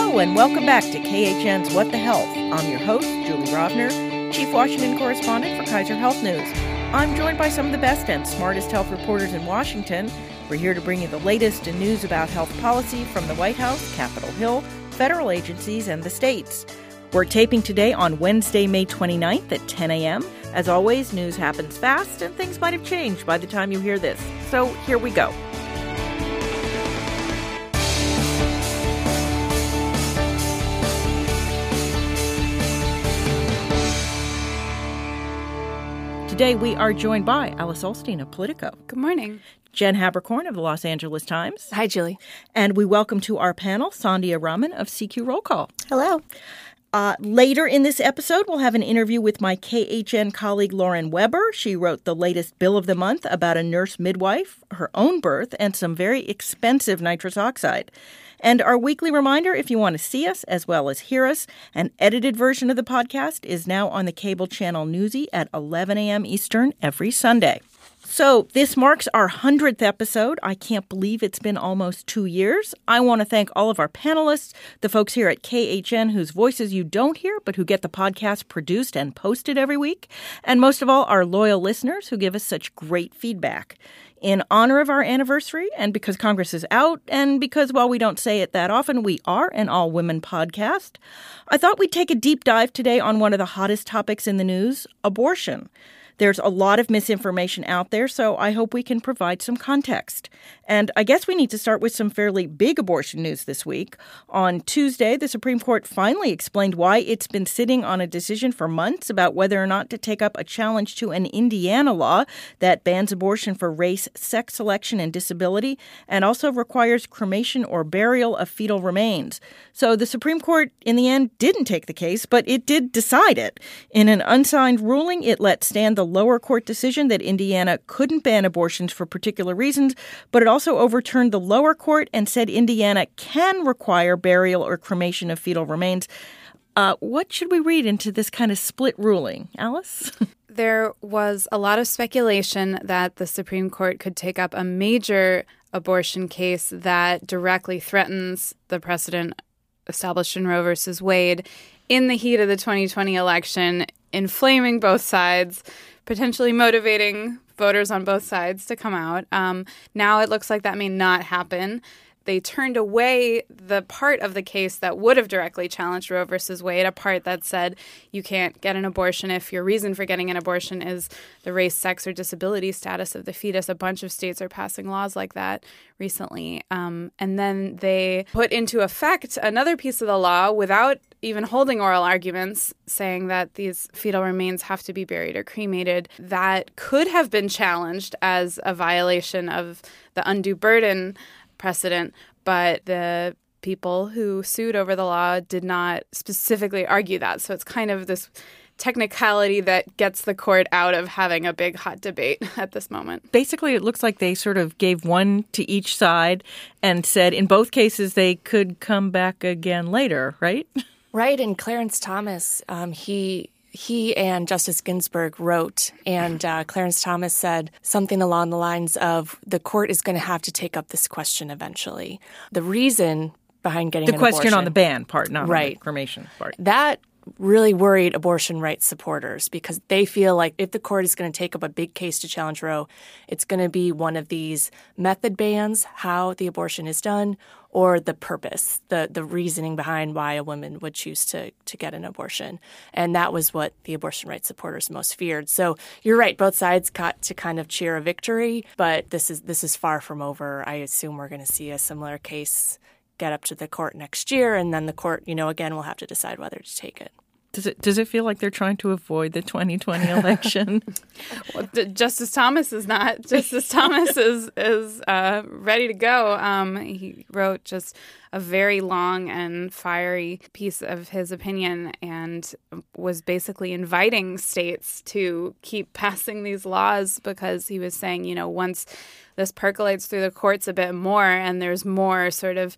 Hello, and welcome back to KHN's What the Health. I'm your host, Julie Rovner, Chief Washington Correspondent for Kaiser Health News. I'm joined by some of the best and smartest health reporters in Washington. We're here to bring you the latest in news about health policy from the White House, Capitol Hill, federal agencies, and the states. We're taping today on Wednesday, May 29th at 10 a.m. As always, news happens fast and things might have changed by the time you hear this. So here we go. Today we are joined by Alice Ollstein of Politico. Good morning. Jen Haberkorn of the Los Angeles Times. Hi, Julie. And we welcome to our panel Sandhya Raman of CQ Roll Call. Hello. Uh, later in this episode, we'll have an interview with my KHN colleague Lauren Weber. She wrote the latest bill of the month about a nurse midwife, her own birth, and some very expensive nitrous oxide. And our weekly reminder if you want to see us as well as hear us, an edited version of the podcast is now on the cable channel Newsy at 11 a.m. Eastern every Sunday. So, this marks our 100th episode. I can't believe it's been almost two years. I want to thank all of our panelists, the folks here at KHN whose voices you don't hear, but who get the podcast produced and posted every week, and most of all, our loyal listeners who give us such great feedback in honor of our anniversary and because Congress is out and because while we don't say it that often, we are an all women podcast, I thought we'd take a deep dive today on one of the hottest topics in the news abortion. There's a lot of misinformation out there, so I hope we can provide some context. And I guess we need to start with some fairly big abortion news this week. On Tuesday, the Supreme Court finally explained why it's been sitting on a decision for months about whether or not to take up a challenge to an Indiana law that bans abortion for race, sex selection, and disability, and also requires cremation or burial of fetal remains. So the Supreme Court, in the end, didn't take the case, but it did decide it. In an unsigned ruling, it let stand the lower court decision that Indiana couldn't ban abortions for particular reasons, but it also overturned the lower court and said Indiana can require burial or cremation of fetal remains. Uh, what should we read into this kind of split ruling, Alice? there was a lot of speculation that the Supreme Court could take up a major abortion case that directly threatens the precedent established in Roe versus Wade in the heat of the 2020 election, inflaming both sides, potentially motivating voters on both sides to come out. Um, now it looks like that may not happen they turned away the part of the case that would have directly challenged Roe versus Wade, a part that said you can't get an abortion if your reason for getting an abortion is the race, sex, or disability status of the fetus. A bunch of states are passing laws like that recently. Um, and then they put into effect another piece of the law without even holding oral arguments saying that these fetal remains have to be buried or cremated that could have been challenged as a violation of the undue burden precedent, but the people who sued over the law did not specifically argue that. So it's kind of this technicality that gets the court out of having a big hot debate at this moment. Basically, it looks like they sort of gave one to each side and said in both cases they could come back again later, right? Right. And Clarence Thomas, um, he he and Justice Ginsburg wrote, and uh, Clarence Thomas said something along the lines of the court is going to have to take up this question eventually. The reason behind getting the question abortion, on the ban part, not right. the cremation part. That really worried abortion rights supporters because they feel like if the court is going to take up a big case to challenge Roe, it's going to be one of these method bans, how the abortion is done, or the purpose, the the reasoning behind why a woman would choose to to get an abortion. And that was what the abortion rights supporters most feared. So you're right, both sides got to kind of cheer a victory, but this is this is far from over. I assume we're going to see a similar case get up to the court next year and then the court, you know, again will have to decide whether to take it. Does it does it feel like they're trying to avoid the 2020 election? well, Justice Thomas is not. Justice Thomas is is uh, ready to go. Um, he wrote just a very long and fiery piece of his opinion and was basically inviting states to keep passing these laws because he was saying, you know, once this percolates through the courts a bit more and there's more sort of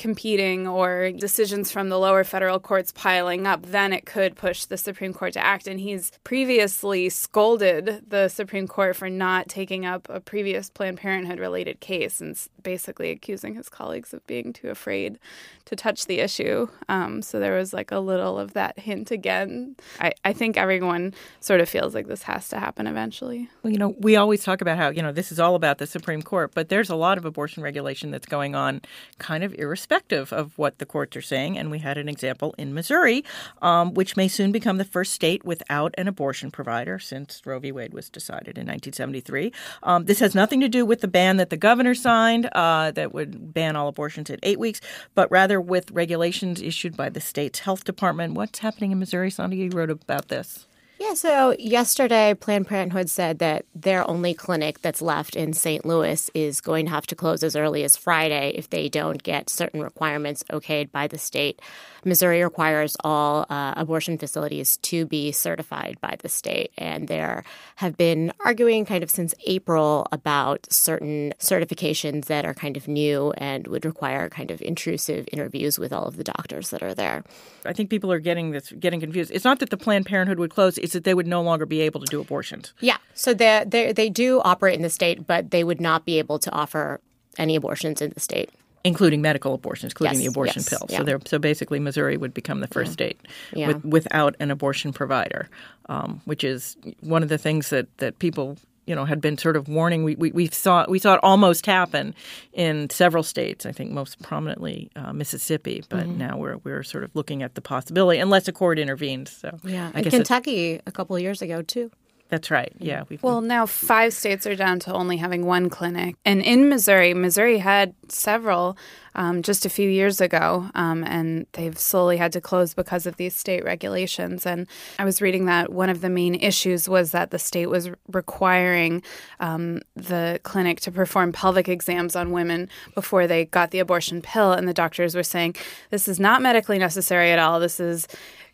competing or decisions from the lower federal courts piling up, then it could push the Supreme Court to act. And he's previously scolded the Supreme Court for not taking up a previous Planned Parenthood related case and basically accusing his colleagues of being too afraid to touch the issue. Um, so there was like a little of that hint again. I, I think everyone sort of feels like this has to happen eventually. Well, you know, we always talk about how, you know, this is all about the Supreme Court, but there's a lot of abortion regulation that's going on kind of irrespective of what the courts are saying. And we had an example in Missouri, um, which may soon become the first state without an abortion provider since Roe v. Wade was decided in 1973. Um, this has nothing to do with the ban that the governor signed uh, that would ban all abortions at eight weeks, but rather with regulations issued by the state's health department. What's happening in Missouri? Sandhya, you wrote about this. Yeah, so yesterday, Planned Parenthood said that their only clinic that's left in St. Louis is going to have to close as early as Friday if they don't get certain requirements okayed by the state. Missouri requires all uh, abortion facilities to be certified by the state, and there have been arguing kind of since April about certain certifications that are kind of new and would require kind of intrusive interviews with all of the doctors that are there. I think people are getting this getting confused. It's not that the Planned Parenthood would close; it's that they would no longer be able to do abortions. Yeah, so they they they do operate in the state, but they would not be able to offer any abortions in the state including medical abortions, including yes, the abortion yes, pill. Yeah. So there, so basically, Missouri would become the first yeah. state yeah. with, without an abortion provider, um, which is one of the things that that people. You know, had been sort of warning. We, we, we saw we saw it almost happen in several states. I think most prominently uh, Mississippi. But mm-hmm. now we're we're sort of looking at the possibility, unless a court intervenes. So yeah, I Kentucky a couple of years ago too. That's right. Yeah. We've, well, now five states are down to only having one clinic. And in Missouri, Missouri had several um, just a few years ago, um, and they've slowly had to close because of these state regulations. And I was reading that one of the main issues was that the state was requiring um, the clinic to perform pelvic exams on women before they got the abortion pill. And the doctors were saying, this is not medically necessary at all. This is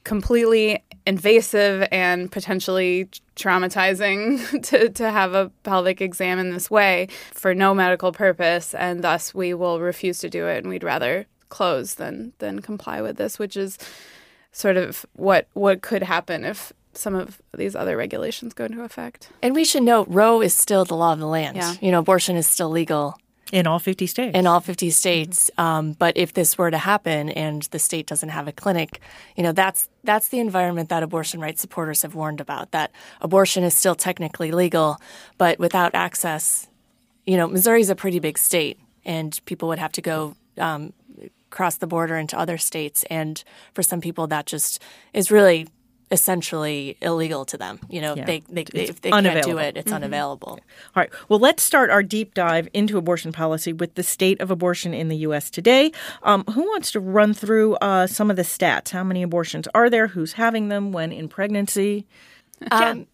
completely invasive and potentially traumatizing to, to have a pelvic exam in this way for no medical purpose, and thus we will refuse to do it, and we'd rather close than than comply with this, which is sort of what what could happen if some of these other regulations go into effect. And we should note Roe is still the law of the land. Yeah. You know, abortion is still legal in all 50 states. In all 50 states. Um, but if this were to happen and the state doesn't have a clinic, you know, that's that's the environment that abortion rights supporters have warned about. That abortion is still technically legal, but without access, you know, Missouri's a pretty big state, and people would have to go um, cross the border into other states. And for some people, that just is really essentially illegal to them. You know, yeah. they, they, if they can't do it, it's mm-hmm. unavailable. All right. Well, let's start our deep dive into abortion policy with the state of abortion in the U.S. today. Um, who wants to run through uh, some of the stats? How many abortions are there? Who's having them? When in pregnancy? Um,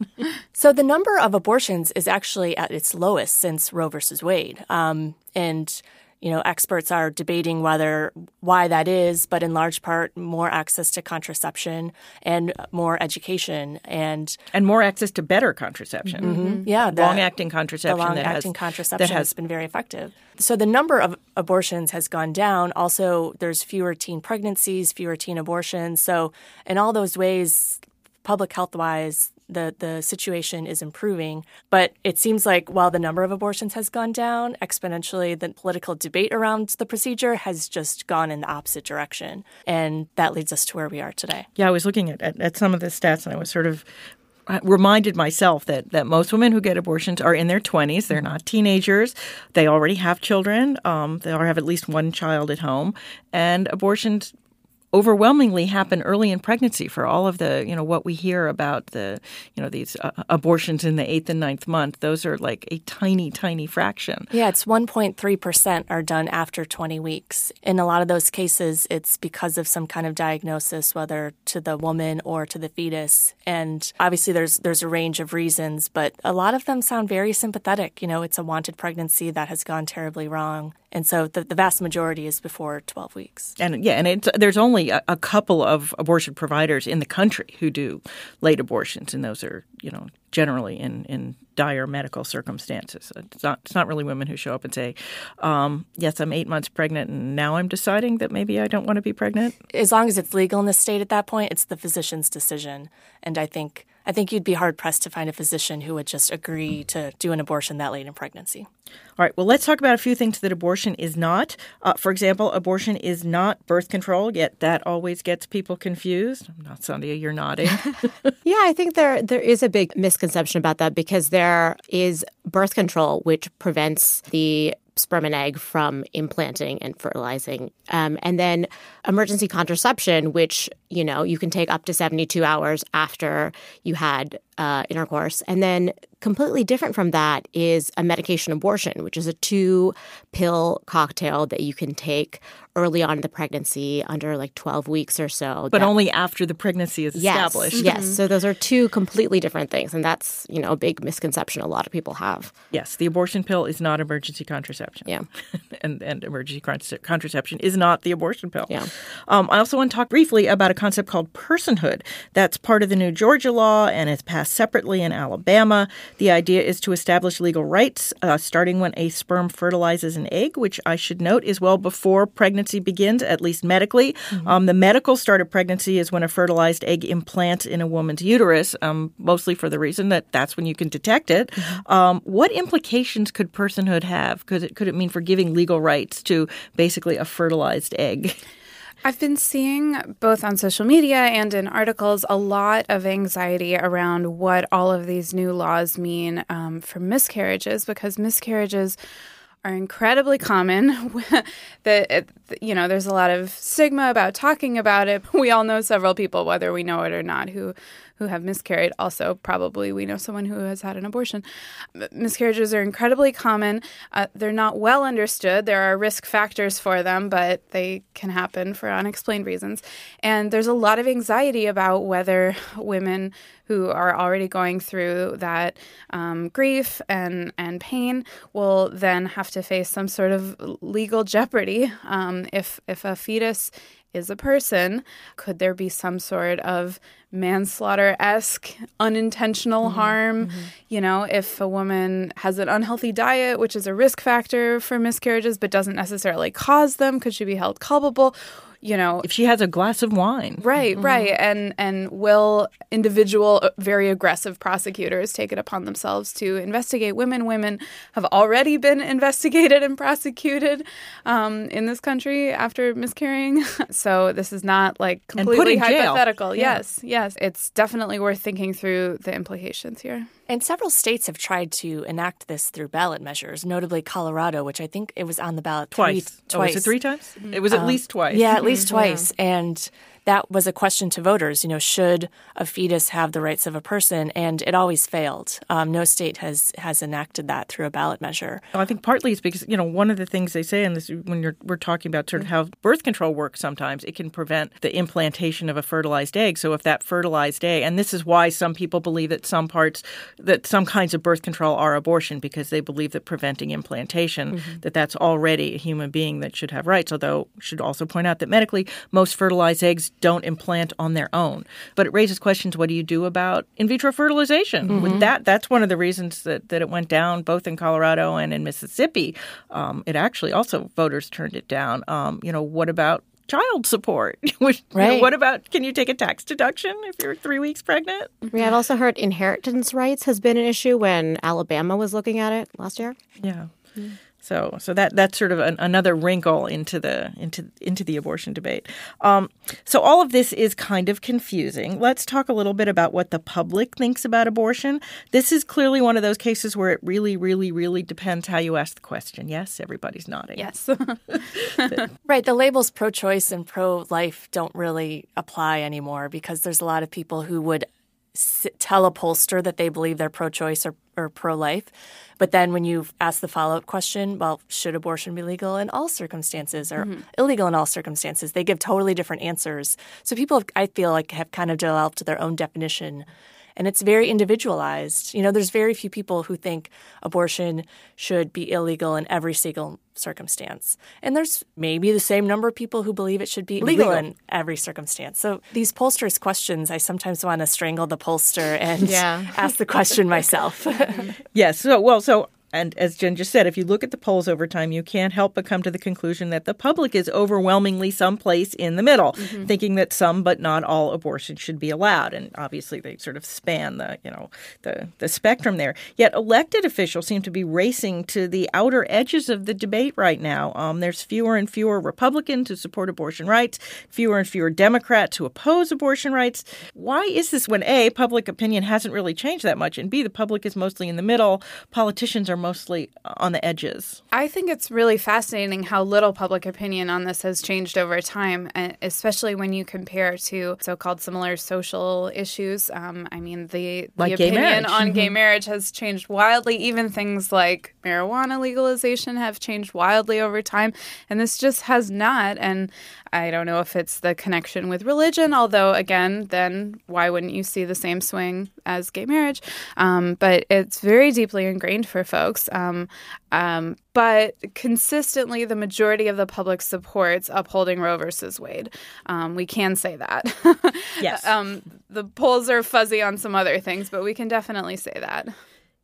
so the number of abortions is actually at its lowest since Roe versus Wade, um, and you know, experts are debating whether why that is, but in large part, more access to contraception and more education and and more access to better contraception. Mm-hmm. Mm-hmm. Yeah, long acting contraception. The long acting contraception that has been very effective. So the number of abortions has gone down. Also, there's fewer teen pregnancies, fewer teen abortions. So in all those ways, public health wise, the the situation is improving. But it seems like while the number of abortions has gone down exponentially, the political debate around the procedure has just gone in the opposite direction, and that leads us to where we are today. Yeah, I was looking at, at, at some of the stats, and I was sort of reminded myself that, that most women who get abortions are in their 20s. They're not teenagers. They already have children. Um, they already have at least one child at home. And abortions overwhelmingly happen early in pregnancy for all of the you know what we hear about the you know these uh, abortions in the eighth and ninth month. Those are like a tiny tiny fraction. Yeah it's 1.3% are done after 20 weeks. In a lot of those cases it's because of some kind of diagnosis whether to the woman or to the fetus. And obviously there's there's a range of reasons but a lot of them sound very sympathetic. You know it's a wanted pregnancy that has gone terribly wrong. And so the, the vast majority is before 12 weeks. And yeah and it's there's only only a, a couple of abortion providers in the country who do late abortions, and those are you know generally in in dire medical circumstances. It's not it's not really women who show up and say, um, "Yes, I'm eight months pregnant, and now I'm deciding that maybe I don't want to be pregnant." As long as it's legal in the state at that point, it's the physician's decision, and I think I think you'd be hard pressed to find a physician who would just agree to do an abortion that late in pregnancy. All right, well, let's talk about a few things that abortion is not. Uh, for example, abortion is not birth control, yet that always gets people confused. I'm not, Sandhya, you're nodding. yeah, I think there there is a big misconception about that because there is birth control, which prevents the sperm and egg from implanting and fertilizing. Um, and then emergency contraception, which, you know, you can take up to 72 hours after you had uh, intercourse. And then completely different from that is a medication abortion, which is a two pill cocktail that you can take early on in the pregnancy under like 12 weeks or so. But that, only after the pregnancy is yes, established. Yes. So those are two completely different things. And that's, you know, a big misconception a lot of people have. Yes. The abortion pill is not emergency contraception. Yeah. and, and emergency contraception is not the abortion pill. Yeah. Um, I also want to talk briefly about a concept called personhood. That's part of the new Georgia law and it's passed separately in Alabama. The idea is to establish legal rights uh, starting when a sperm fertilizes an egg, which I should note is well before pregnancy begins, at least medically. Mm-hmm. Um, the medical start of pregnancy is when a fertilized egg implants in a woman's uterus, um, mostly for the reason that that's when you can detect it. Mm-hmm. Um, what implications could personhood have? Could it, could it mean for giving legal rights to basically a fertilized egg? I've been seeing both on social media and in articles a lot of anxiety around what all of these new laws mean um, for miscarriages because miscarriages are incredibly common. that you know, there's a lot of stigma about talking about it. We all know several people, whether we know it or not, who who have miscarried. Also, probably we know someone who has had an abortion. Miscarriages are incredibly common. Uh, they're not well understood. There are risk factors for them, but they can happen for unexplained reasons. And there's a lot of anxiety about whether women who are already going through that um, grief and, and pain will then have to face some sort of legal jeopardy um, if if a fetus is a person. Could there be some sort of manslaughter esque unintentional mm-hmm, harm? Mm-hmm. You know, if a woman has an unhealthy diet, which is a risk factor for miscarriages but doesn't necessarily cause them, could she be held culpable? you know if she has a glass of wine right mm-hmm. right and and will individual uh, very aggressive prosecutors take it upon themselves to investigate women women have already been investigated and prosecuted um, in this country after miscarrying so this is not like completely hypothetical yeah. yes yes it's definitely worth thinking through the implications here and several states have tried to enact this through ballot measures, notably Colorado, which I think it was on the ballot twice. Three, twice. Oh, was it three times? Mm-hmm. It was at um, least twice. Yeah, at least twice. Yeah. And that was a question to voters. You know, should a fetus have the rights of a person? And it always failed. Um, no state has has enacted that through a ballot measure. Well, I think partly it's because you know one of the things they say in this when you're we're talking about sort of how birth control works. Sometimes it can prevent the implantation of a fertilized egg. So if that fertilized egg, and this is why some people believe that some parts that some kinds of birth control are abortion because they believe that preventing implantation mm-hmm. that that's already a human being that should have rights. Although should also point out that medically most fertilized eggs don't implant on their own. But it raises questions what do you do about in vitro fertilization? Mm-hmm. With that, that's one of the reasons that, that it went down both in Colorado and in Mississippi. Um, it actually also, voters turned it down. Um, you know, what about child support. right. You know, what about can you take a tax deduction if you're three weeks pregnant? Yeah, I've also heard inheritance rights has been an issue when Alabama was looking at it last year. Yeah. Mm-hmm. So, so that that's sort of an, another wrinkle into the into into the abortion debate. Um, so, all of this is kind of confusing. Let's talk a little bit about what the public thinks about abortion. This is clearly one of those cases where it really, really, really depends how you ask the question. Yes, everybody's nodding. Yes, right. The labels pro-choice and pro-life don't really apply anymore because there's a lot of people who would tell a pollster that they believe they're pro-choice or, or pro-life but then when you ask the follow up question, well, should abortion be legal in all circumstances or mm-hmm. illegal in all circumstances? They give totally different answers. So people, have, I feel like, have kind of developed their own definition and it's very individualized. You know, there's very few people who think abortion should be illegal in every single circumstance. And there's maybe the same number of people who believe it should be legal, legal. in every circumstance. So these pollsters' questions, I sometimes want to strangle the pollster and yeah. ask the question myself. yes. So, well, so and as Jen just said, if you look at the polls over time, you can't help but come to the conclusion that the public is overwhelmingly someplace in the middle, mm-hmm. thinking that some but not all abortion should be allowed. And obviously, they sort of span the you know the the spectrum there. Yet elected officials seem to be racing to the outer edges of the debate right now. Um, there's fewer and fewer Republicans who support abortion rights, fewer and fewer Democrats who oppose abortion rights. Why is this when a public opinion hasn't really changed that much, and b the public is mostly in the middle? Politicians are mostly on the edges. I think it's really fascinating how little public opinion on this has changed over time, especially when you compare to so called similar social issues. Um, I mean, the, like the opinion on mm-hmm. gay marriage has changed wildly. Even things like marijuana legalization have changed wildly over time, and this just has not. And I don't know if it's the connection with religion, although, again, then why wouldn't you see the same swing as gay marriage? Um, but it's very deeply ingrained for folks. Um, um, but consistently, the majority of the public supports upholding Roe versus Wade. Um, we can say that. yes. Um, the polls are fuzzy on some other things, but we can definitely say that.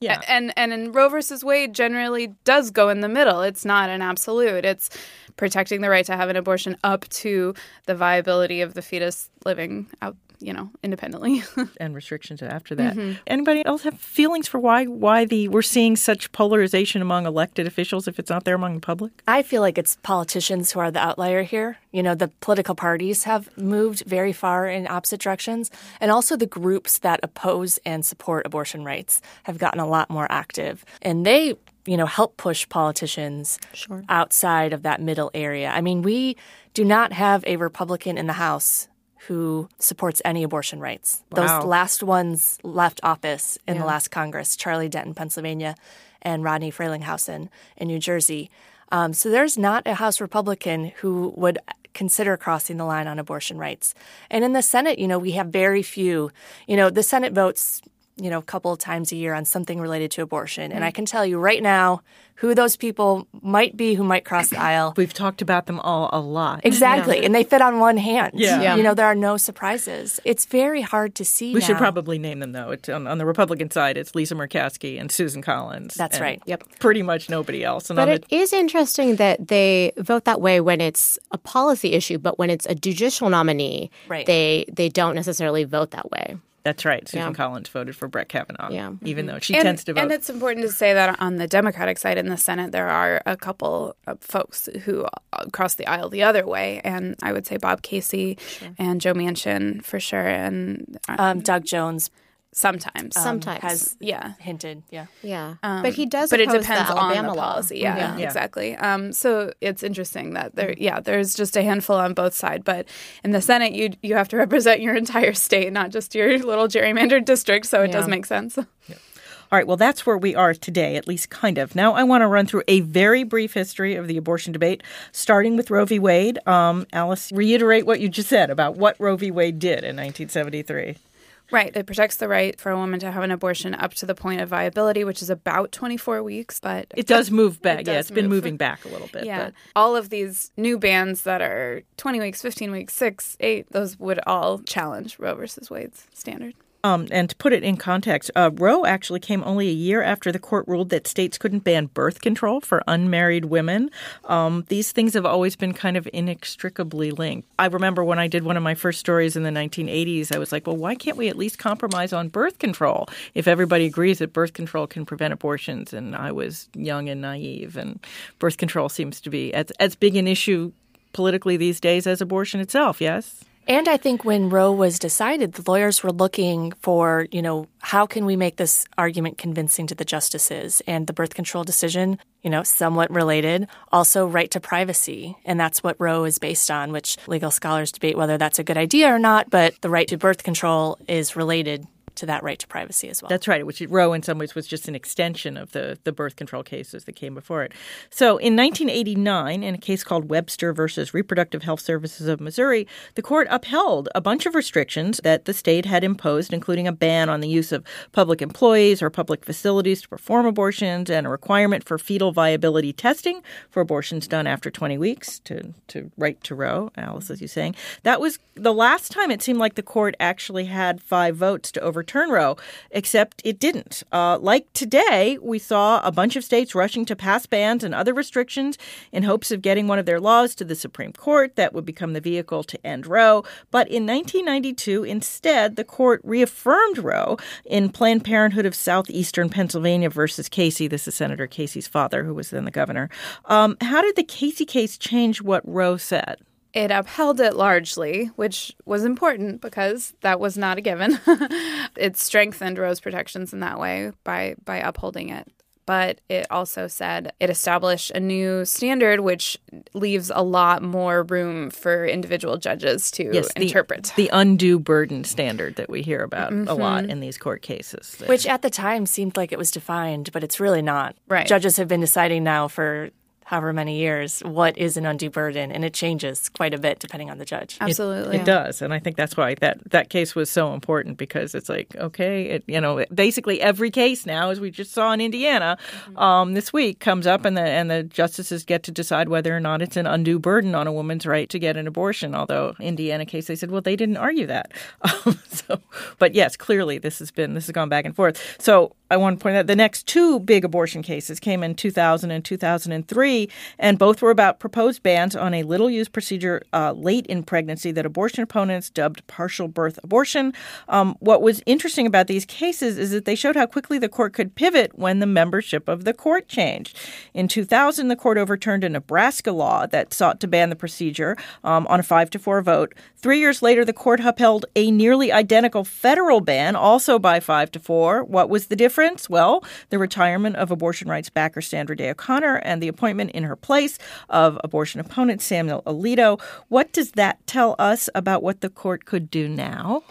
Yeah. And and in Roe versus Wade generally does go in the middle. It's not an absolute. It's protecting the right to have an abortion up to the viability of the fetus living out you know independently. And restrictions after that. Mm-hmm. anybody else have feelings for why why the we're seeing such polarization among elected officials if it's not there among the public? I feel like it's politicians who are the outlier here. You know the political parties have moved very far in opposite directions. And also the groups that oppose and support abortion rights have gotten a lot more active. And they you know help push politicians sure. outside of that middle area. I mean we do not have a republican in the house who supports any abortion rights. Wow. Those last ones left office in yeah. the last Congress Charlie Denton, Pennsylvania and Rodney Frelinghuysen in New Jersey. Um, so there's not a House Republican who would consider crossing the line on abortion rights. And in the Senate, you know, we have very few. You know, the Senate votes you know, a couple of times a year on something related to abortion. And I mm. can tell you right now who those people might be who might cross the aisle. We've talked about them all a lot. Exactly. Yeah. And they fit on one hand. Yeah. yeah. You know, there are no surprises. It's very hard to see. We now. should probably name them, though. It's on, on, the Republican side, it's Lisa Murkowski and Susan Collins. That's right. Yep. Pretty much nobody else. And but it the- is interesting that they vote that way when it's a policy issue, but when it's a judicial nominee, right. they, they don't necessarily vote that way. That's right. Susan yeah. Collins voted for Brett Kavanaugh. Yeah. Even though she and, tends to vote. And it's important to say that on the Democratic side in the Senate, there are a couple of folks who cross the aisle the other way. And I would say Bob Casey sure. and Joe Manchin for sure. And um, Doug Jones Sometimes, um, sometimes has yeah hinted yeah yeah, um, but he does. But it depends on the policy. Yeah, yeah. yeah, exactly. Um, so it's interesting that there, yeah, there's just a handful on both sides. But in the Senate, you you have to represent your entire state, not just your little gerrymandered district. So it yeah. does make sense. Yeah. All right, well, that's where we are today, at least kind of. Now, I want to run through a very brief history of the abortion debate, starting with Roe v. Wade. Um, Alice, reiterate what you just said about what Roe v. Wade did in 1973. Right. It protects the right for a woman to have an abortion up to the point of viability, which is about 24 weeks. But it does move back. It yeah, it's move. been moving back a little bit. Yeah. But. All of these new bans that are 20 weeks, 15 weeks, 6, 8, those would all challenge Roe versus Wade's standard. Um, and to put it in context, uh, Roe actually came only a year after the court ruled that states couldn't ban birth control for unmarried women. Um, these things have always been kind of inextricably linked. I remember when I did one of my first stories in the 1980s, I was like, well, why can't we at least compromise on birth control if everybody agrees that birth control can prevent abortions? And I was young and naive, and birth control seems to be as, as big an issue politically these days as abortion itself, yes? And I think when Roe was decided, the lawyers were looking for, you know, how can we make this argument convincing to the justices? And the birth control decision, you know, somewhat related, also right to privacy. And that's what Roe is based on, which legal scholars debate whether that's a good idea or not, but the right to birth control is related to that right to privacy as well. That's right, which Roe in some ways was just an extension of the, the birth control cases that came before it. So in 1989, in a case called Webster versus Reproductive Health Services of Missouri, the court upheld a bunch of restrictions that the state had imposed, including a ban on the use of public employees or public facilities to perform abortions and a requirement for fetal viability testing for abortions done after 20 weeks to, to right to Roe, Alice, as you're saying. That was the last time it seemed like the court actually had five votes to overturn Roe, except it didn't. Uh, like today, we saw a bunch of states rushing to pass bans and other restrictions in hopes of getting one of their laws to the Supreme Court that would become the vehicle to end Roe. But in 1992, instead, the court reaffirmed Roe in Planned Parenthood of Southeastern Pennsylvania versus Casey. This is Senator Casey's father, who was then the governor. Um, how did the Casey case change what Roe said? It upheld it largely, which was important because that was not a given. it strengthened Roe's protections in that way by by upholding it. But it also said it established a new standard, which leaves a lot more room for individual judges to yes, the, interpret. The undue burden standard that we hear about mm-hmm. a lot in these court cases. Which at the time seemed like it was defined, but it's really not. Right. Judges have been deciding now for however many years what is an undue burden? And it changes quite a bit depending on the judge. Absolutely. it, it does. And i think that's why that that case was so important because it's like okay it, you know basically every case now as we just saw in indiana mm-hmm. um, this week comes up and the and the justices get to decide whether or not it's an undue burden on a woman's right to get an abortion. Although indiana case they said well they didn't argue that. Um, so but yes clearly this has been this has gone back and forth. So I want to point out the next two big abortion cases came in 2000 and 2003, and both were about proposed bans on a little used procedure uh, late in pregnancy that abortion opponents dubbed partial birth abortion. Um, what was interesting about these cases is that they showed how quickly the court could pivot when the membership of the court changed. In 2000, the court overturned a Nebraska law that sought to ban the procedure um, on a five to four vote. Three years later, the court upheld a nearly identical federal ban, also by five to four. What was the difference? Well, the retirement of abortion rights backer Sandra Day O'Connor and the appointment in her place of abortion opponent Samuel Alito. What does that tell us about what the court could do now?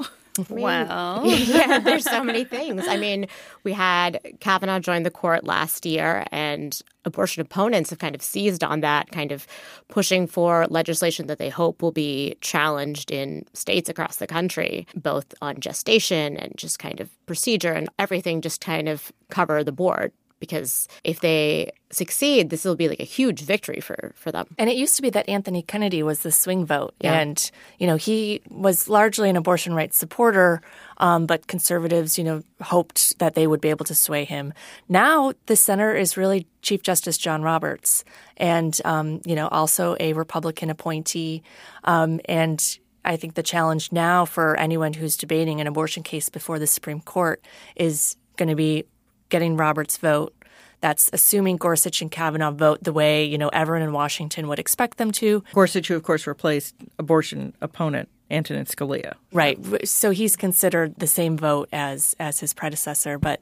mean, well, yeah, there's so many things. I mean, we had Kavanaugh join the court last year, and abortion opponents have kind of seized on that, kind of pushing for legislation that they hope will be challenged in states across the country, both on gestation and just kind of procedure and everything, just kind of cover the board because if they succeed, this will be like a huge victory for for them. And it used to be that Anthony Kennedy was the swing vote, yeah. and you know he was largely an abortion rights supporter, um, but conservatives, you know, hoped that they would be able to sway him. Now the center is really Chief Justice John Roberts, and um, you know also a Republican appointee, um, and. I think the challenge now for anyone who's debating an abortion case before the Supreme Court is going to be getting Roberts' vote. That's assuming Gorsuch and Kavanaugh vote the way, you know, everyone in Washington would expect them to. Gorsuch, who of course replaced abortion opponent Antonin Scalia. Right. So he's considered the same vote as as his predecessor, but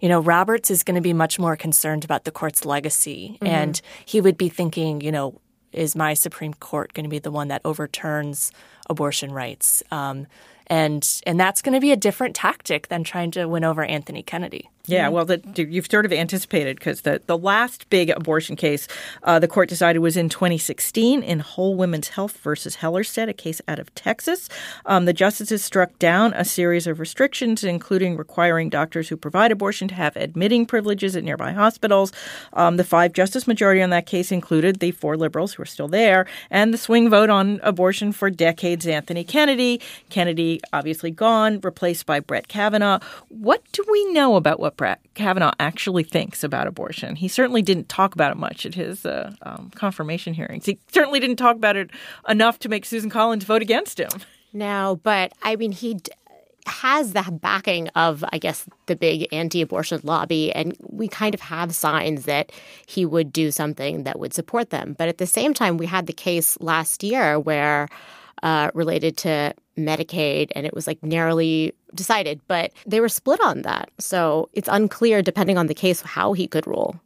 you know, Roberts is going to be much more concerned about the court's legacy mm-hmm. and he would be thinking, you know, is my Supreme Court going to be the one that overturns abortion rights? Um, and and that's going to be a different tactic than trying to win over Anthony Kennedy. Yeah, well, the, you've sort of anticipated because the, the last big abortion case uh, the court decided was in 2016 in Whole Women's Health versus Hellerstedt, a case out of Texas. Um, the justices struck down a series of restrictions, including requiring doctors who provide abortion to have admitting privileges at nearby hospitals. Um, the five justice majority on that case included the four liberals who are still there and the swing vote on abortion for decades, Anthony Kennedy. Kennedy obviously gone, replaced by Brett Kavanaugh. What do we know about what Brett Kavanaugh actually thinks about abortion. He certainly didn't talk about it much at his uh, um, confirmation hearings. He certainly didn't talk about it enough to make Susan Collins vote against him. No, but I mean, he d- has the backing of, I guess, the big anti abortion lobby. And we kind of have signs that he would do something that would support them. But at the same time, we had the case last year where uh, related to Medicaid, and it was like narrowly decided, but they were split on that. So it's unclear, depending on the case, how he could rule.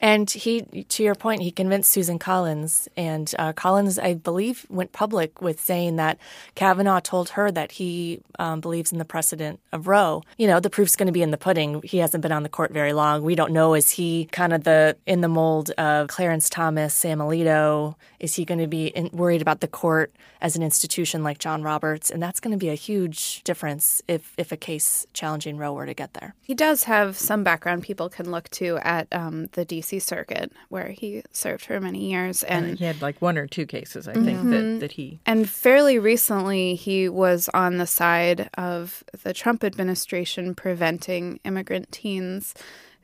And he, to your point, he convinced Susan Collins. And uh, Collins, I believe, went public with saying that Kavanaugh told her that he um, believes in the precedent of Roe. You know, the proof's going to be in the pudding. He hasn't been on the court very long. We don't know. Is he kind of the in the mold of Clarence Thomas, Sam Alito? Is he going to be in, worried about the court as an institution like John Roberts? And that's going to be a huge difference if, if a case challenging Roe were to get there. He does have some background people can look to at um, the D.C. Circuit, where he served for many years. And uh, he had like one or two cases, I think, mm-hmm. that, that he. And fairly recently, he was on the side of the Trump administration preventing immigrant teens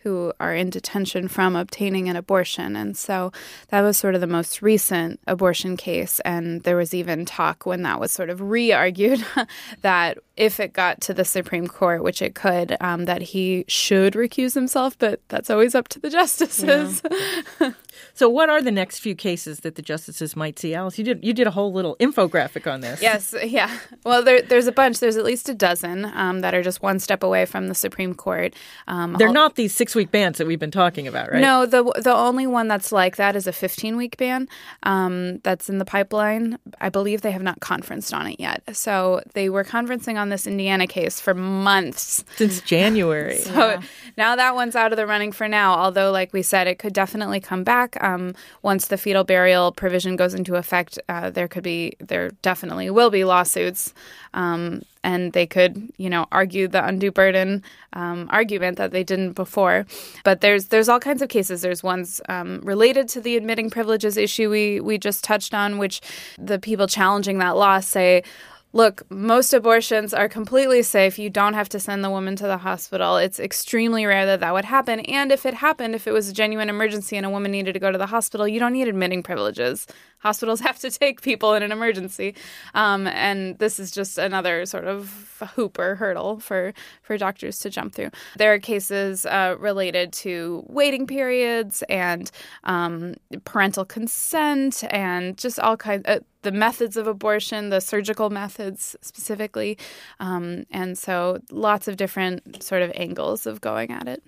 who are in detention from obtaining an abortion. And so that was sort of the most recent abortion case. And there was even talk when that was sort of re argued that if it got to the Supreme Court, which it could, um, that he should recuse himself, but that's always up to the justices. Yeah. So, what are the next few cases that the justices might see? Alice, you did you did a whole little infographic on this. Yes, yeah. Well, there, there's a bunch. There's at least a dozen um, that are just one step away from the Supreme Court. Um, They're not these six week bans that we've been talking about, right? No, the the only one that's like that is a 15 week ban um, that's in the pipeline. I believe they have not conferenced on it yet. So they were conferencing on this Indiana case for months since January. so yeah. now that one's out of the running for now. Although, like we said, it could definitely come back um, once the fetal burial provision goes into effect, uh, there could be, there definitely will be lawsuits, um, and they could, you know, argue the undue burden um, argument that they didn't before. But there's there's all kinds of cases. There's ones um, related to the admitting privileges issue we we just touched on, which the people challenging that law say look, most abortions are completely safe. You don't have to send the woman to the hospital. It's extremely rare that that would happen. And if it happened, if it was a genuine emergency and a woman needed to go to the hospital, you don't need admitting privileges. Hospitals have to take people in an emergency. Um, and this is just another sort of hoop or hurdle for, for doctors to jump through. There are cases uh, related to waiting periods and um, parental consent and just all kinds. Uh, the methods of abortion, the surgical methods specifically. Um, and so lots of different sort of angles of going at it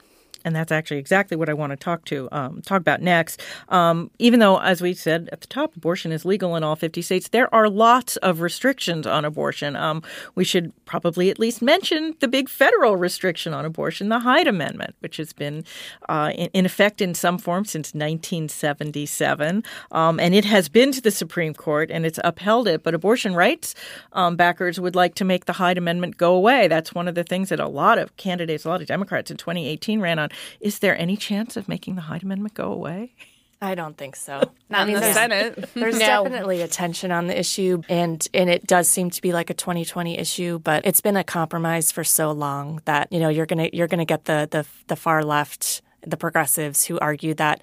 and that's actually exactly what I want to talk to um, talk about next. Um, even though, as we said at the top, abortion is legal in all 50 states, there are lots of restrictions on abortion. Um, we should probably at least mention the big federal restriction on abortion, the Hyde Amendment, which has been uh, in, in, effect in some form since 1977, um, and it has been to the Supreme Court and it's upheld it. But abortion rights um, backers would like to make the Hyde Amendment go away. That's one of the things that a lot of candidates, a lot of Democrats in 2018 ran on. Is there any chance of making the Hyde Amendment go away? I don't think so. Not I mean, in the there's, Senate. There's no. definitely a tension on the issue, and and it does seem to be like a 2020 issue. But it's been a compromise for so long that you know you're gonna you're gonna get the the, the far left, the progressives who argue that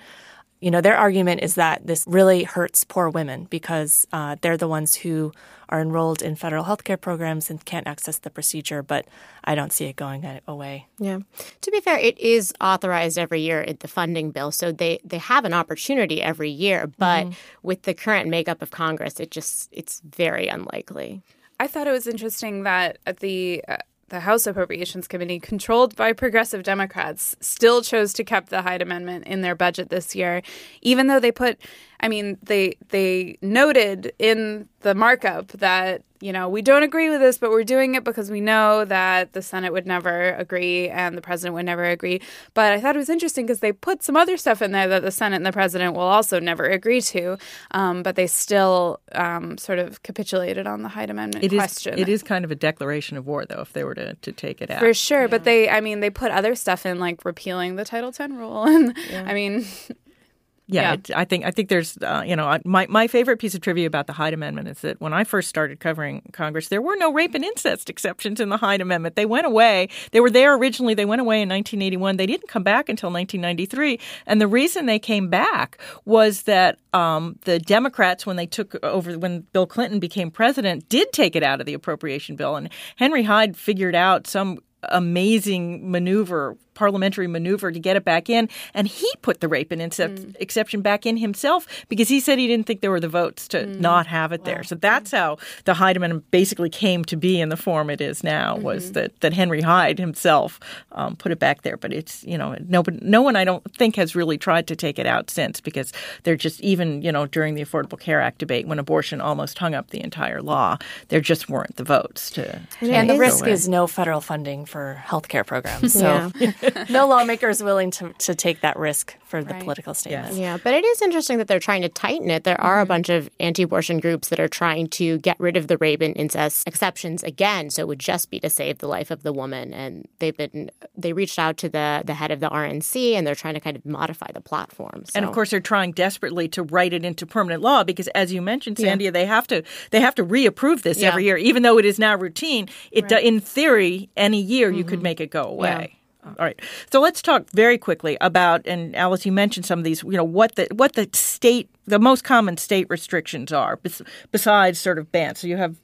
you know, their argument is that this really hurts poor women because uh, they're the ones who are enrolled in federal health care programs and can't access the procedure. But I don't see it going away. Yeah. To be fair, it is authorized every year in the funding bill, so they they have an opportunity every year. But mm-hmm. with the current makeup of Congress, it just it's very unlikely. I thought it was interesting that at the uh, the House Appropriations Committee, controlled by progressive Democrats, still chose to keep the Hyde Amendment in their budget this year, even though they put I mean, they they noted in the markup that you know we don't agree with this, but we're doing it because we know that the Senate would never agree and the president would never agree. But I thought it was interesting because they put some other stuff in there that the Senate and the president will also never agree to, um, but they still um, sort of capitulated on the Hyde Amendment it question. Is, it is kind of a declaration of war, though, if they were to, to take it out. For sure, yeah. but they, I mean, they put other stuff in like repealing the Title X rule, and yeah. I mean, yeah, yeah. I think I think there's uh, you know my my favorite piece of trivia about the Hyde Amendment is that when I first started covering Congress, there were no rape and incest exceptions in the Hyde Amendment. They went away. They were there originally. They went away in 1981. They didn't come back until 1993. And the reason they came back was that um, the Democrats, when they took over, when Bill Clinton became president, did take it out of the appropriation bill. And Henry Hyde figured out some amazing maneuver parliamentary maneuver to get it back in, and he put the rape and incest mm. exception back in himself because he said he didn't think there were the votes to mm. not have it there. So that's how the Hyde Amendment basically came to be in the form it is now. Mm-hmm. Was that that Henry Hyde himself um, put it back there? But it's you know no no one I don't think has really tried to take it out since because they're just even you know during the Affordable Care Act debate when abortion almost hung up the entire law, there just weren't the votes to. And, and the risk away. is no federal funding for health care programs. So no lawmaker is willing to, to take that risk for the right. political statement. Yes. Yeah, but it is interesting that they're trying to tighten it. There are mm-hmm. a bunch of anti-abortion groups that are trying to get rid of the rape and incest exceptions again, so it would just be to save the life of the woman. And they've been they reached out to the the head of the RNC, and they're trying to kind of modify the platform. So. And of course, they're trying desperately to write it into permanent law because, as you mentioned, Sandhya, yeah. they have to they have to reapprove this yeah. every year, even though it is now routine. It right. in theory, any year mm-hmm. you could mm-hmm. make it go away. All right. So let's talk very quickly about and Alice, you mentioned some of these. You know what the what the state, the most common state restrictions are besides sort of bans. So you have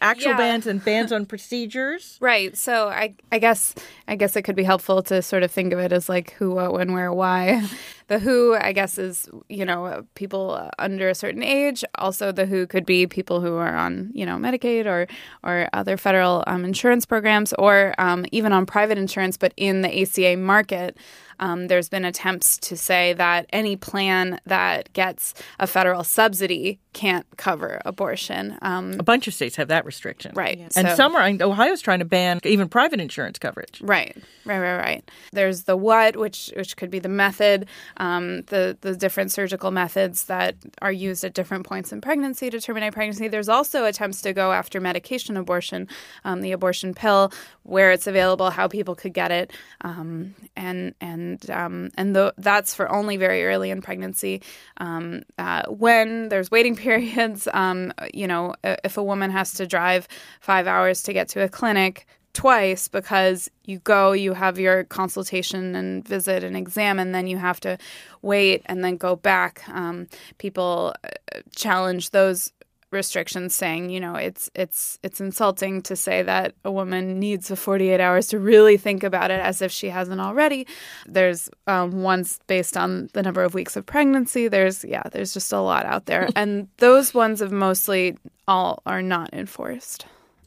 actual yeah. bans and bans on procedures. Right. So I I guess I guess it could be helpful to sort of think of it as like who, what, when, where, why. The who, I guess, is you know people under a certain age. Also, the who could be people who are on you know Medicaid or or other federal um, insurance programs, or um, even on private insurance, but in the ACA market. Um, there's been attempts to say that any plan that gets a federal subsidy can't cover abortion. Um, a bunch of states have that restriction, right? Yeah. And so, some are. Ohio's trying to ban even private insurance coverage. Right, right, right, right. There's the what, which which could be the method, um, the the different surgical methods that are used at different points in pregnancy to terminate pregnancy. There's also attempts to go after medication abortion, um, the abortion pill, where it's available, how people could get it, um, and and um, and that's for only very early in pregnancy. Um, uh, when there's waiting periods, um, you know, if a woman has to drive five hours to get to a clinic twice because you go, you have your consultation and visit and exam, and then you have to wait and then go back. Um, people uh, challenge those restrictions saying, you know, it's it's it's insulting to say that a woman needs the 48 hours to really think about it as if she hasn't already. There's um, ones based on the number of weeks of pregnancy. There's yeah, there's just a lot out there, and those ones have mostly all are not enforced.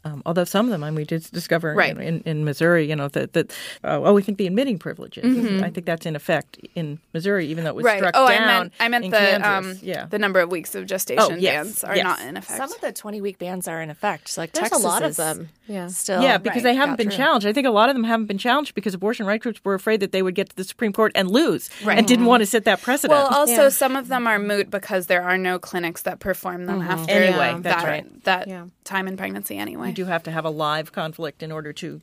Um, although some of them, I mean, we did discover right. in, in Missouri, you know, that, that uh, oh, we think the admitting privileges. Mm-hmm. I think that's in effect in Missouri, even though it was right. struck oh, down. I meant, I meant the um, yeah. the number of weeks of gestation oh, yes. bans are yes. not in effect. Some of the twenty week bans are in effect. Like There's Texas a lot of them. Yeah, still yeah, because right. they haven't been challenged. I think a lot of them haven't been challenged because abortion rights groups were afraid that they would get to the Supreme Court and lose, right. and didn't want to set that precedent. Well, also yeah. some of them are moot because there are no clinics that perform them mm-hmm. after anyway. That's that, right. That yeah. time in pregnancy anyway. You do have to have a live conflict in order to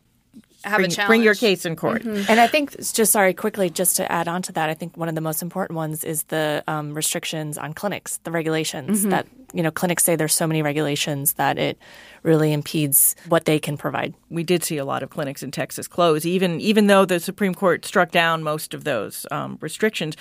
have bring, a challenge. bring your case in court. Mm-hmm. And I think, just sorry, quickly, just to add on to that, I think one of the most important ones is the um, restrictions on clinics, the regulations mm-hmm. that, you know, clinics say there's so many regulations that it really impedes what they can provide. We did see a lot of clinics in Texas close, even even though the Supreme Court struck down most of those um, restrictions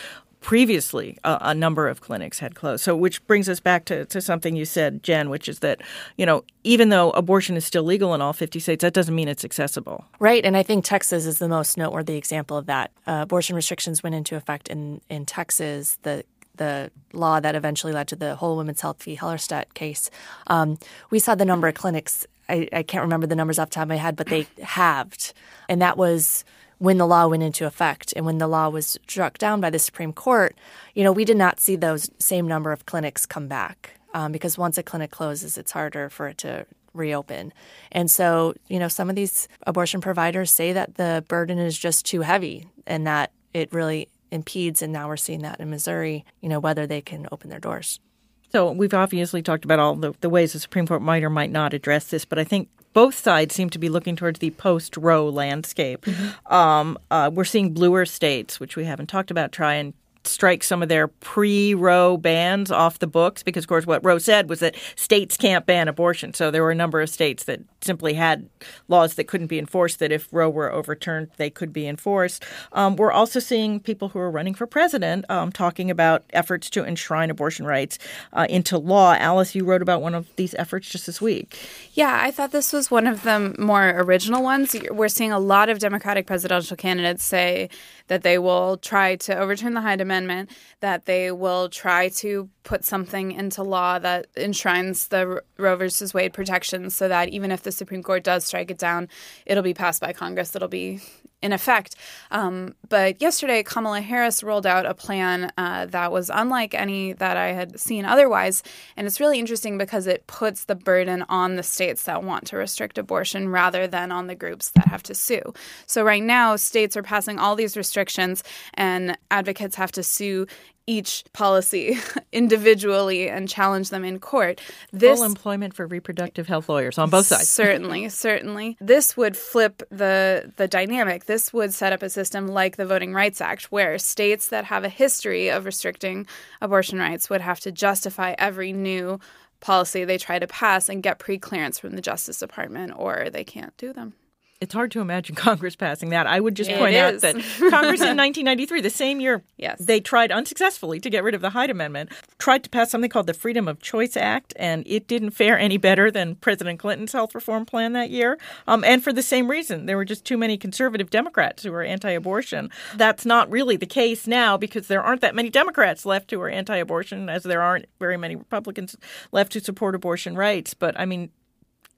previously a, a, number of clinics had closed. So, which brings us back to, to something you said, Jen, which is that, you know, even though abortion is still legal in all 50 states, that doesn't mean it's accessible. Right. And I think Texas is the most noteworthy example of that. Uh, abortion restrictions went into effect in, in Texas. The the law that eventually led to the Whole Women's Health v. Hellerstedt case, um, we saw the number of clinics. I, I, can't remember the numbers off the top of my head, but they halved. And that was when the law went into effect and when the law was struck down by the Supreme Court, you know, we did not see those same number of clinics come back um, because once a clinic closes, it's harder for it to reopen. And so, you know, some of these abortion providers say that the burden is just too heavy and that it really impedes. And now we're seeing that in Missouri, you know, whether they can open their doors. So we've obviously talked about all the, the ways the Supreme Court might or might not address this, but I think both sides seem to be looking towards the post Roe landscape. Mm-hmm. Um, uh, we're seeing bluer states, which we haven't talked about, try and strike some of their pre-Roe bans off the books because, of course, what Roe said was that states can't ban abortion. So there were a number of states that simply had laws that couldn't be enforced. That if Roe were overturned, they could be enforced. Um, we're also seeing people who are running for president um, talking about efforts to enshrine abortion rights uh, into law. Alice, you wrote about one of these efforts just this week. Yeah, I thought this was one of the more original ones. We're seeing a lot of Democratic presidential candidates say that they will try to overturn the Hyde Amendment, that they will try to put something into law that enshrines the Roe versus Wade protections so that even if the Supreme Court does strike it down, it'll be passed by Congress. It'll be in effect. Um, but yesterday, Kamala Harris rolled out a plan uh, that was unlike any that I had seen otherwise. And it's really interesting because it puts the burden on the states that want to restrict abortion rather than on the groups that have to sue. So right now, states are passing all these restrictions, and advocates have to sue each policy individually and challenge them in court. This Full employment for reproductive health lawyers on both sides. certainly, certainly. This would flip the the dynamic. This would set up a system like the Voting Rights Act, where states that have a history of restricting abortion rights would have to justify every new policy they try to pass and get pre-clearance from the Justice Department, or they can't do them it's hard to imagine Congress passing that. I would just it point is. out that Congress in 1993, the same year yes. they tried unsuccessfully to get rid of the Hyde Amendment, tried to pass something called the Freedom of Choice Act, and it didn't fare any better than President Clinton's health reform plan that year. Um, and for the same reason, there were just too many conservative Democrats who were anti-abortion. That's not really the case now because there aren't that many Democrats left who are anti-abortion, as there aren't very many Republicans left who support abortion rights. But I mean,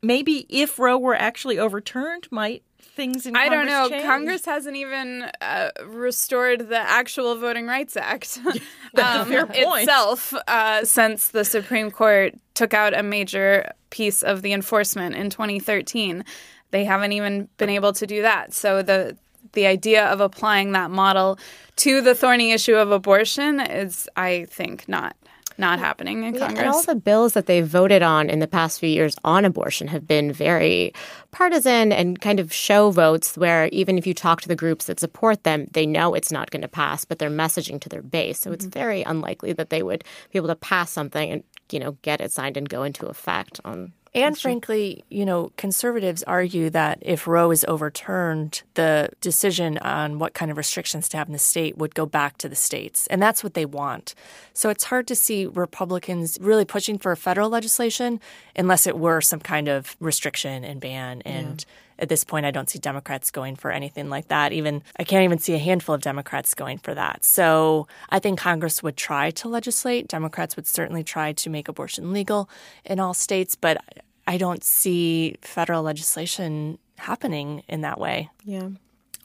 maybe if Roe were actually overturned, might things in Congress I don't know. Change? Congress hasn't even uh, restored the actual Voting Rights Act um, itself uh, since the Supreme Court took out a major piece of the enforcement in 2013. They haven't even been able to do that. So the the idea of applying that model to the thorny issue of abortion is, I think, not not happening in Congress. And all the bills that they've voted on in the past few years on abortion have been very partisan and kind of show votes where even if you talk to the groups that support them, they know it's not going to pass, but they're messaging to their base. So mm-hmm. it's very unlikely that they would be able to pass something and, you know, get it signed and go into effect on and frankly, you know, conservatives argue that if Roe is overturned, the decision on what kind of restrictions to have in the state would go back to the states. And that's what they want. So it's hard to see Republicans really pushing for federal legislation unless it were some kind of restriction and ban. And yeah. At this point, I don't see Democrats going for anything like that. Even I can't even see a handful of Democrats going for that. So I think Congress would try to legislate. Democrats would certainly try to make abortion legal in all states. But I don't see federal legislation happening in that way. Yeah.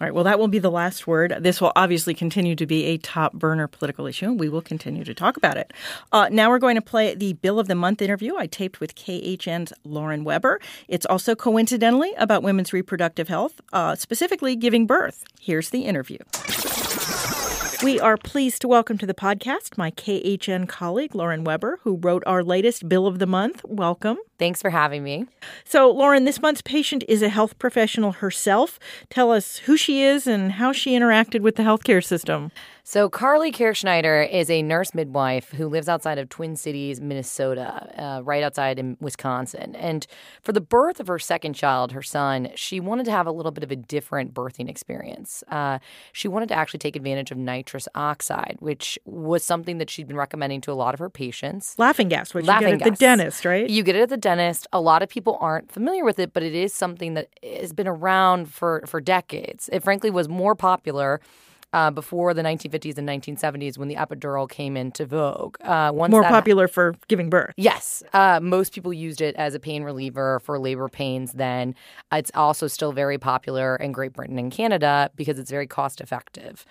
All right, well, that will be the last word. This will obviously continue to be a top burner political issue, and we will continue to talk about it. Uh, now we're going to play the Bill of the Month interview I taped with KHN's Lauren Weber. It's also coincidentally about women's reproductive health, uh, specifically giving birth. Here's the interview. We are pleased to welcome to the podcast my KHN colleague, Lauren Weber, who wrote our latest Bill of the Month. Welcome. Thanks for having me. So, Lauren, this month's patient is a health professional herself. Tell us who she is and how she interacted with the healthcare system. So, Carly Kirchschneider is a nurse midwife who lives outside of Twin Cities, Minnesota, uh, right outside in Wisconsin. And for the birth of her second child, her son, she wanted to have a little bit of a different birthing experience. Uh, she wanted to actually take advantage of nitrous oxide, which was something that she'd been recommending to a lot of her patients. Laughing gas, which Laughing you get at gas. the dentist, right? You get it at the dentist. A lot of people aren't familiar with it, but it is something that has been around for, for decades. It frankly was more popular uh, before the 1950s and 1970s when the epidural came into vogue. Uh, More popular for giving birth. Yes. Uh, most people used it as a pain reliever for labor pains then. It's also still very popular in Great Britain and Canada because it's very cost effective.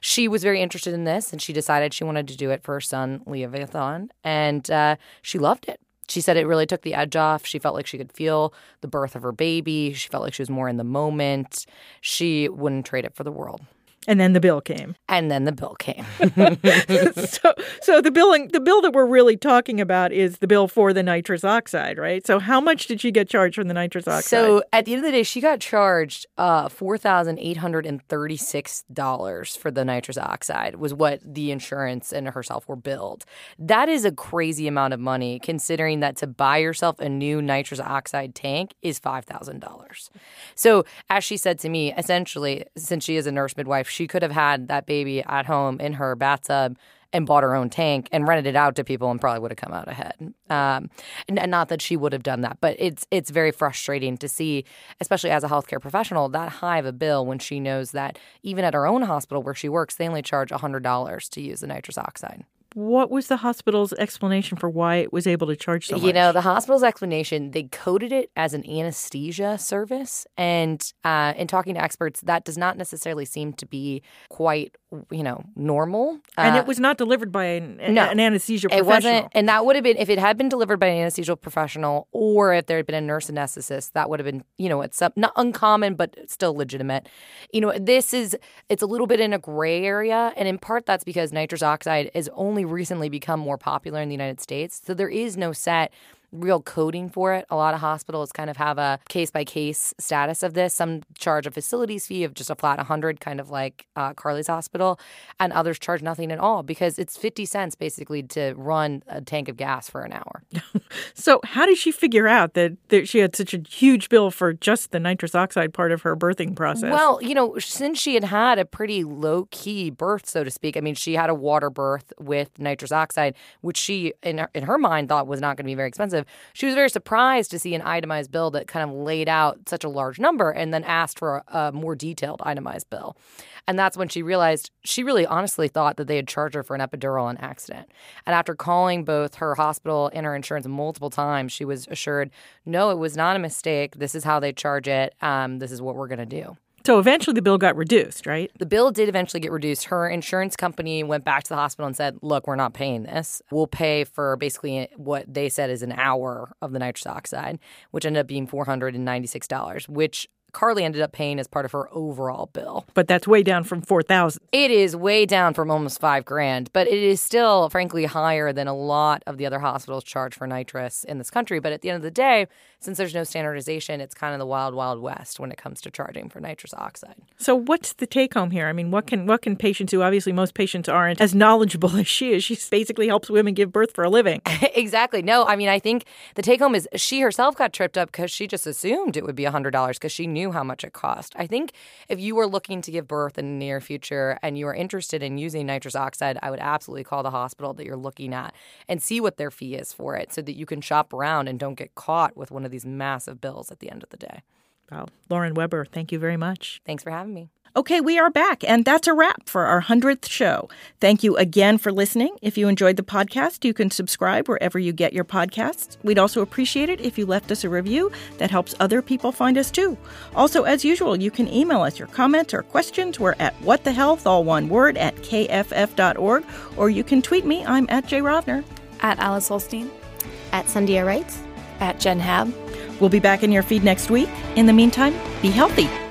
She was very interested in this and she decided she wanted to do it for her son, Leviathan, and uh, she loved it. She said it really took the edge off. She felt like she could feel the birth of her baby. She felt like she was more in the moment. She wouldn't trade it for the world. And then the bill came. And then the bill came. so, so the billing, the bill that we're really talking about is the bill for the nitrous oxide, right? So, how much did she get charged from the nitrous oxide? So, at the end of the day, she got charged uh, four thousand eight hundred and thirty-six dollars for the nitrous oxide. Was what the insurance and herself were billed. That is a crazy amount of money, considering that to buy yourself a new nitrous oxide tank is five thousand dollars. So, as she said to me, essentially, since she is a nurse midwife she could have had that baby at home in her bathtub and bought her own tank and rented it out to people and probably would have come out ahead. Um, and, and, not that she would have done that, but it's it's very frustrating to see, especially as a healthcare professional, that high of a bill when she knows that even at her own hospital where she works, they only charge hundred dollars to use the nitrous oxide what was the hospital's explanation for why it was able to charge so much? You know, the hospital's explanation, they coded it as an anesthesia service. And uh, in talking to experts, that does not necessarily seem to be quite, you know, normal. And uh, it was not delivered by an, no, an anesthesia professional. It wasn't. And that would have been, if it had been delivered by an anesthesia professional or if there had been a nurse anesthetist, that would have been, you know, it's not uncommon, but still legitimate. You know, this is, it's a little bit in a gray area. And in part, that's because nitrous oxide has only recently become more popular in the United States. So there is no set real coding for it. A lot of hospitals kind of have a case by case status of this. Some charge a facilities fee of just a flat 100, kind of like uh, Carly's hospital, and others charge nothing at all because it's 50 cents basically to run a tank of gas for an hour. so, how did she figure out that, that she had such a huge bill for just the nitrous oxide part of her birthing process? Well, you know, since she had had a pretty low key birth, so to speak, I mean, she had a water birth with nitrous oxide, which she, in her, in her mind, thought was not going to be very expensive she was very surprised to see an itemized bill that kind of laid out such a large number and then asked for a, a more detailed itemized bill. And that's when she realized she really honestly thought that they had charged her for an epidural on accident. And after calling both her hospital and her insurance multiple times, she was assured, no, it was not a mistake. This is how they charge it. Um, this is what we're going to do. So eventually the bill got reduced, right? The bill did eventually get reduced. Her insurance company went back to the hospital and said, look, we're not paying this. We'll pay for basically what they said is an hour of the nitrous oxide, which ended up being $496, which Carly ended up paying as part of her overall bill. But that's way down from 4000 It is way down from almost five grand, but it is still, frankly, higher than a lot of the other hospitals charge for nitrous in this country. But at the end of the day, since there's no standardization, it's kind of the wild, wild west when it comes to charging for nitrous oxide. So what's the take home here? I mean, what can what can patients who obviously most patients aren't as knowledgeable as she is? She basically helps women give birth for a living. exactly. No, I mean, I think the take home is she herself got tripped up because she just assumed it would be $100 because she knew knew how much it cost. I think if you were looking to give birth in the near future and you are interested in using nitrous oxide, I would absolutely call the hospital that you're looking at and see what their fee is for it so that you can shop around and don't get caught with one of these massive bills at the end of the day. Wow. Lauren Weber, thank you very much. Thanks for having me. Okay, we are back, and that's a wrap for our 100th show. Thank you again for listening. If you enjoyed the podcast, you can subscribe wherever you get your podcasts. We'd also appreciate it if you left us a review that helps other people find us too. Also, as usual, you can email us your comments or questions. We're at whatthehealth, all one word, at kff.org, or you can tweet me. I'm at Jay Rovner. At Alice Ollstein. At SandhyaWrites. At Jen Hab. We'll be back in your feed next week. In the meantime, be healthy.